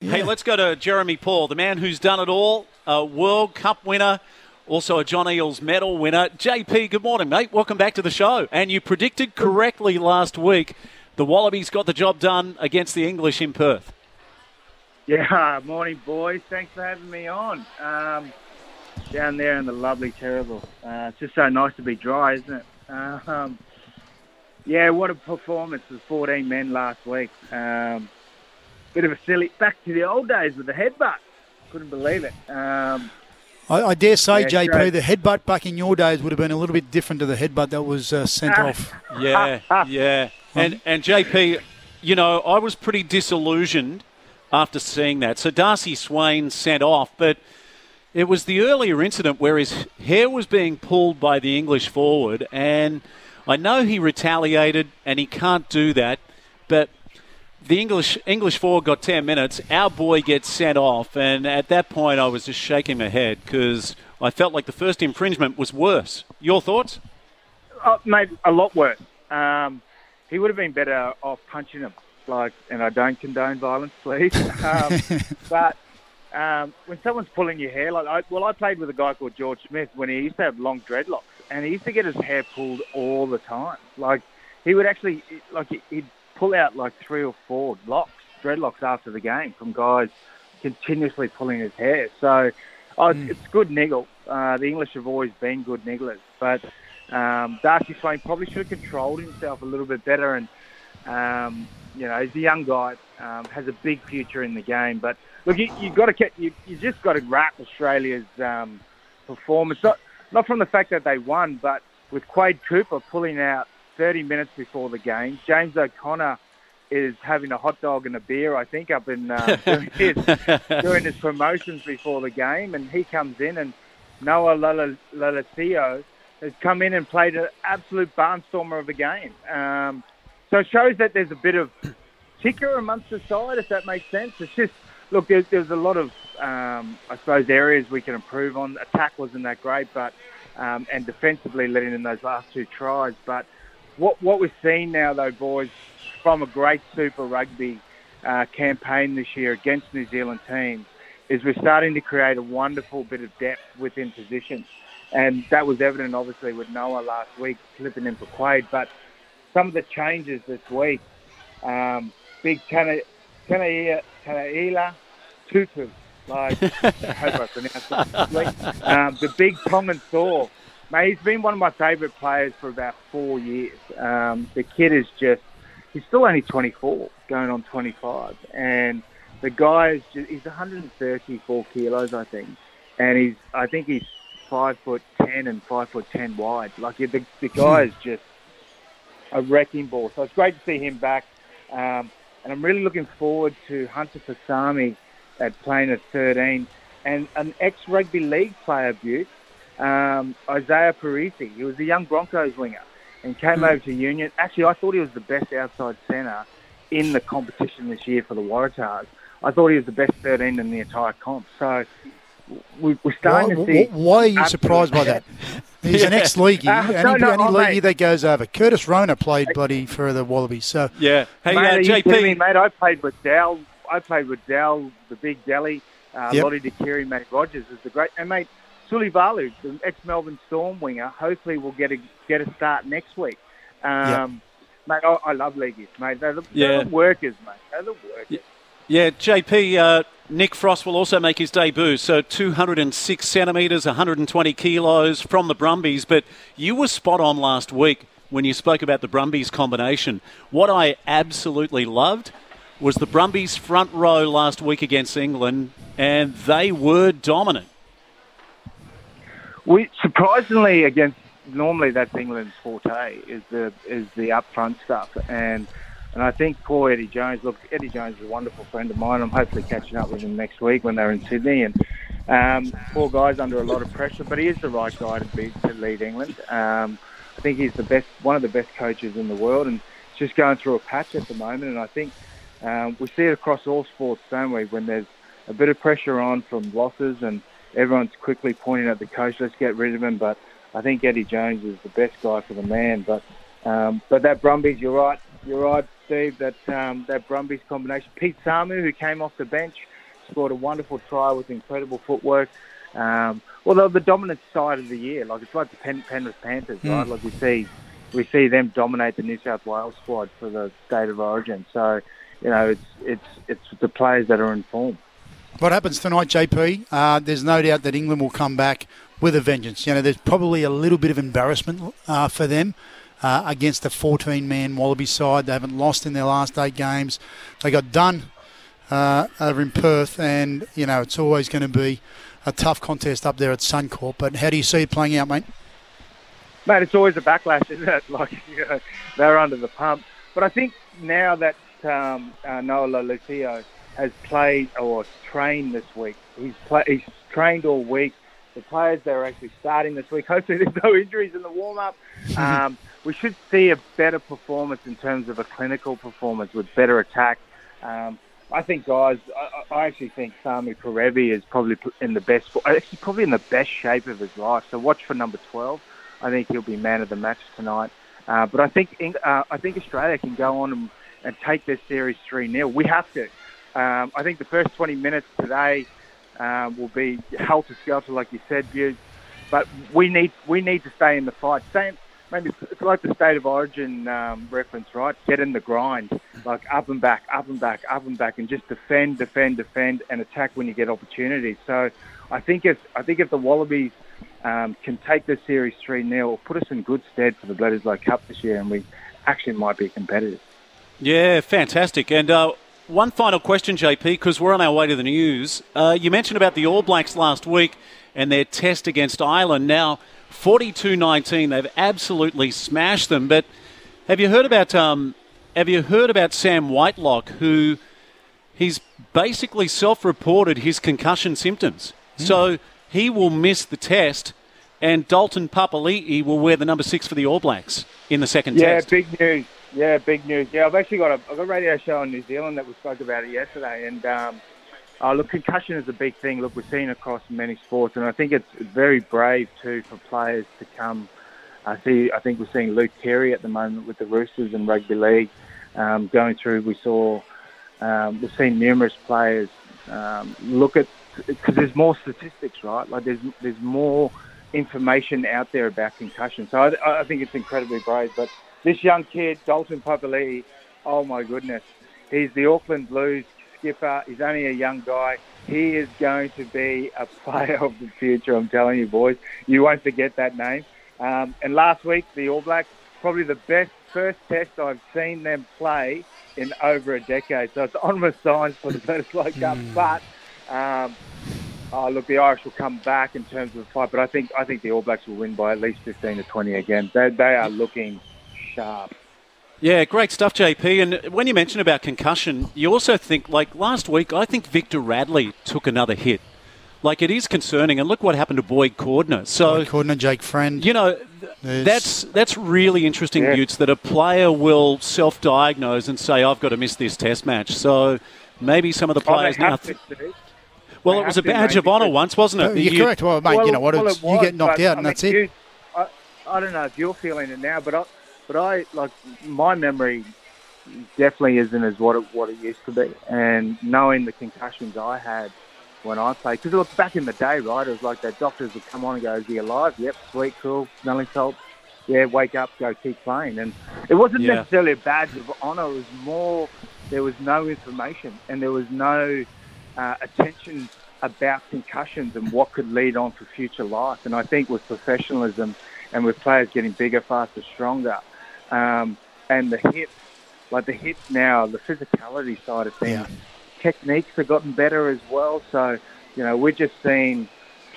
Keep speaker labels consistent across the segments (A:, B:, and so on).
A: Hey, let's go to Jeremy Paul, the man who's done it all, a World Cup winner, also a John Eales medal winner. JP, good morning, mate. Welcome back to the show. And you predicted correctly last week the Wallabies got the job done against the English in Perth.
B: Yeah, morning, boys. Thanks for having me on. Um, down there in the lovely Terrible. Uh, it's just so nice to be dry, isn't it? Um, yeah, what a performance with 14 men last week. Um, bit of a silly, back to the old days with the headbutt. Couldn't believe it. Um,
C: I, I dare say,
B: Yeah,
C: JP,
B: great.
C: the headbutt back in your days would have been a little bit different to the headbutt that was uh, sent off.
A: Yeah, yeah. And and JP, you know, I was pretty disillusioned after seeing that. So Darcy Swain sent off, but it was the earlier incident where his hair was being pulled by the English forward, and I know he retaliated, and he can't do that, but. The English English forward got ten minutes. Our boy gets sent off, and at that point, I was just shaking my head because I felt like the first infringement was worse. Your thoughts?
B: oh, mate, a lot worse. Um, he would have been better off punching him. Like, and I don't condone violence, please. Um, but um, when someone's pulling your hair, like, I, well, I played with a guy called George Smith when he used to have long dreadlocks, and he used to get his hair pulled all the time. Like, he would actually, like, he'd pull out like three or four locks, dreadlocks after the game from guys continuously pulling his hair. So, oh, it's, it's good niggle. Uh, the English have always been good nigglers, but um, Darcy Swain probably should have controlled himself a little bit better. And um, you know, he's a young guy, um, has a big future in the game. But look, you, you got to get you, you just got to wrap Australia's um, performance not not from the fact that they won, but with Quade Cooper pulling out 30 minutes before the game. James O'Connor is having a hot dog and a beer, I think, up in uh, doing his doing his promotions before the game, and he comes in and Noah Lala- Lalacio has come in and played an absolute barnstormer of a game. Um, so it shows that there's a bit of ticker amongst the side, if that makes sense. It's just, look, there's, there's a lot of, um, I suppose, areas we can improve on. Attack wasn't that great, but um, and defensively letting in those last two tries. But what what we're seeing now, though, boys, from a great Super Rugby uh, campaign this year against New Zealand teams, is we're starting to create a wonderful bit of depth within positions. And that was evident, obviously, with Noah last week slipping in for Quade. But some of the changes this week, um, big Tana, Tanaia, Tanaila Tutu, like, I hope I pronounced that correctly. Um, the big Tongan Thor. Mate, he's been one of my favourite players for about four years. Um, the kid is just, he's still only 24, going on 25. And the guy is just, he's 134 kilos, I think. And he's, I think he's five foot 10 and five foot 10 wide. Like, the, the guy is just a wrecking ball. So it's great to see him back. Um, and I'm really looking forward to Hunter Paisami at playing at 13 and an ex-rugby league player, Butte, um, Izaia Perese. He was a young Broncos winger and came over to Union. Actually, I thought he was the best outside centre in the competition this year for the Waratahs. I thought he was the best 13 in the entire comp. So we, we're
C: Why,
B: starting to see.
C: why are you surprised by that? He's an ex-leaguey.
B: Uh,
C: any
B: no, no,
C: any
B: oh,
C: leaguey
B: mate.
C: that goes over. Curtis Rona played bloody for the Wallabies. So
A: Yeah. Hey,
B: mate,
A: uh,
B: are you me,
A: JP.
B: mate? I played with Dal. I played with Dal, the big Delhi, uh,
C: Yep.
B: Lote Tuqiri, Matty Rogers is the great. And mate, Sully Valu, the ex-Melbourne Storm winger, hopefully will get a get a start next week. Um, Mate, I, I love leagueies, mate. They're the,
A: Yeah.
B: they're the workers, mate. They're the workers.
A: Yeah, JP, uh, Nick Frost will also make his debut. So 206 centimetres, 120 kilos from the Brumbies. But you were spot on last week when you spoke about the Brumbies combination. What I absolutely loved was the Brumbies front row last week against England, and they were dominant.
B: We surprisingly against normally that's England's forte is the is the upfront stuff and and I think poor Eddie Jones. Look, Eddie Jones is a wonderful friend of mine. I'm hopefully catching up with him next week when they're in Sydney and Um, poor guy's under a lot of pressure, but he is the right guy to be to lead England. Um, I think he's the best, one of the best coaches in the world, and it's just going through a patch at the moment. And I think um, we see it across all sports, don't we? When there's a bit of pressure on from losses, and everyone's quickly pointing at the coach, let's get rid of him. But I think Eddie Jones is the best guy for the man. But um, but that Brumbies, you're right, you're right, Steve. That um, that Brumbies combination, Pete Samu, who came off the bench scored a wonderful try with incredible footwork. Um, well, they're the dominant side of the year. Like it's like the Pen- Penrith Panthers, mm. right? Like we see, we see them dominate the New South Wales squad for the state of origin. So, you know, it's it's it's the players that are in form.
C: What happens tonight, JP? Uh, there's no doubt that England will come back with a vengeance. You know, there's probably a little bit of embarrassment uh, for them. Uh, against a 14-man Wallaby side, they haven't lost in their last eight games. They got done uh, over in Perth, and you know it's always going to be a tough contest up there at Suncorp. But how do you see it playing out, mate?
B: Mate, it's always a backlash, isn't it? Like you know, they're under the pump. But I think now that um, uh, Noah Lolesio has played or trained this week, he's play, he's trained all week. The players that are actually starting this week, hopefully there's no injuries in the warm up. Um, we should see a better performance in terms of a clinical performance with better attack. Um, I think, guys, I, I actually think Samu Kerevi is probably in the best, actually probably in the best shape of his life. So watch for number 12. I think he'll be man of the match tonight. Uh, but I think uh, I think Australia can go on and, and take this series 3 0. We have to. Um, I think the first 20 minutes today um, will be helter skelter, like you said, Buse. But we need we need to stay in the fight. Maybe it's like the state of origin um, reference, right? Get in the grind, like up and back, up and back, up and back, and just defend, defend, defend, and attack when you get opportunities. So, I think if I think if the Wallabies um, can take the series three 0 put us in good stead for the Bledisloe Cup this year, and we actually might be competitive.
A: Yeah, fantastic. And uh, one final question, JP, because we're on our way to the news. Uh, you mentioned about the All Blacks last week and their test against Ireland. Now 42 19. They've absolutely smashed them. But have you heard about um, have you heard about Sam Whitelock, who he's basically self reported his concussion symptoms? Mm. So he will miss the test, and Dalton Papali'i will wear the number six for the All Blacks in the second
B: yeah,
A: test.
B: Yeah, big news. Yeah, big news. Yeah, I've actually got a, I've got a radio show in New Zealand that we spoke about it yesterday, and um, uh, look, concussion is a big thing. Look, we've seen across many sports, and I think it's very brave too for players to come. I see. I think we're seeing Luke Keary at the moment with the Roosters and rugby league um, going through. We saw. Um, we've seen numerous players um, look at because there's more statistics, right? Like there's there's more information out there about concussion. So I, I think it's incredibly brave. But this young kid, Dalton Papali'i, oh my goodness, he's the Auckland Blues skipper. He's only a young guy. He is going to be a player of the future. I'm telling you, boys. You won't forget that name. Um, and last week, the All Blacks, probably the best first test I've seen them play in over a decade. So it's onward signs for the Bledisloe Cup. Mm. But um, oh, look, the Irish will come back in terms of the fight. But I think I think the All Blacks will win by at least 15 to 20 again. They, they are looking sharp.
A: Yeah, great stuff, JP. And when you mention about concussion, you also think, like last week, I think Victor Radley took another hit. Like it is concerning, and look what happened to Boyd Cordner. So
C: Boyd Cordner, Jake Friend.
A: You know, that's that's really interesting, yeah. Buttes, that a player will self-diagnose and say, "I've got to miss this Test match." So maybe some of the oh, players oh, now. Th- well, they it was a badge of honour once, wasn't it?
C: Oh, you're you, correct. Well, mate, well, you know what? Well, was, you get knocked out, and I mean, that's it.
B: I, I don't know if you're feeling it now, but I, but I like my memory definitely isn't as what it what it used to be. And knowing the concussions I had when I played, because look back in the day, right? It was like that doctors would come on and go, "Is he alive? Yep, sweet, cool, smelling salt. Yeah, wake up, go keep playing." And it wasn't yeah. necessarily a badge of honour. It was more there was no information and there was no uh, attention about concussions and what could lead on for future life. And I think with professionalism and with players getting bigger, faster, stronger, um, and the hits, like the hits now, the physicality side of things, yeah. techniques have gotten better as well. So, you know, we're just seeing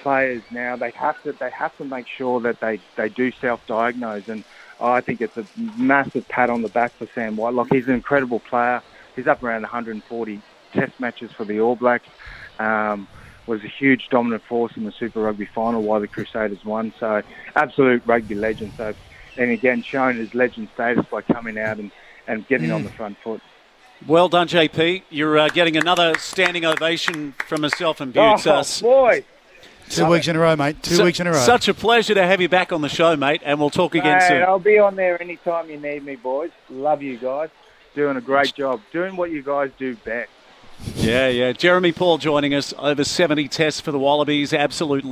B: players now. They have to they have to make sure that they they do self-diagnose, and I think it's a massive pat on the back for Sam Whitelock. He's an incredible player. He's up around 140 Test matches for the All Blacks. Um, was a huge dominant force in the Super Rugby final why the Crusaders won. So absolute rugby legend. So and again shown his legend status by coming out and, and getting mm. on the front foot.
A: Well done, JP. You're uh, getting another standing ovation from myself and Butts.
B: Oh, boy.
C: Two weeks in a row, mate. Two weeks in a row.
A: Such a pleasure to have you back on the show, mate, and we'll talk again
B: mate,
A: soon.
B: I'll be on there anytime you need me, boys. Love you guys. Doing a great job. Doing what you guys do best.
A: Yeah, yeah. Jeremy Paul joining us over 70 tests for the Wallabies. Absolute legend.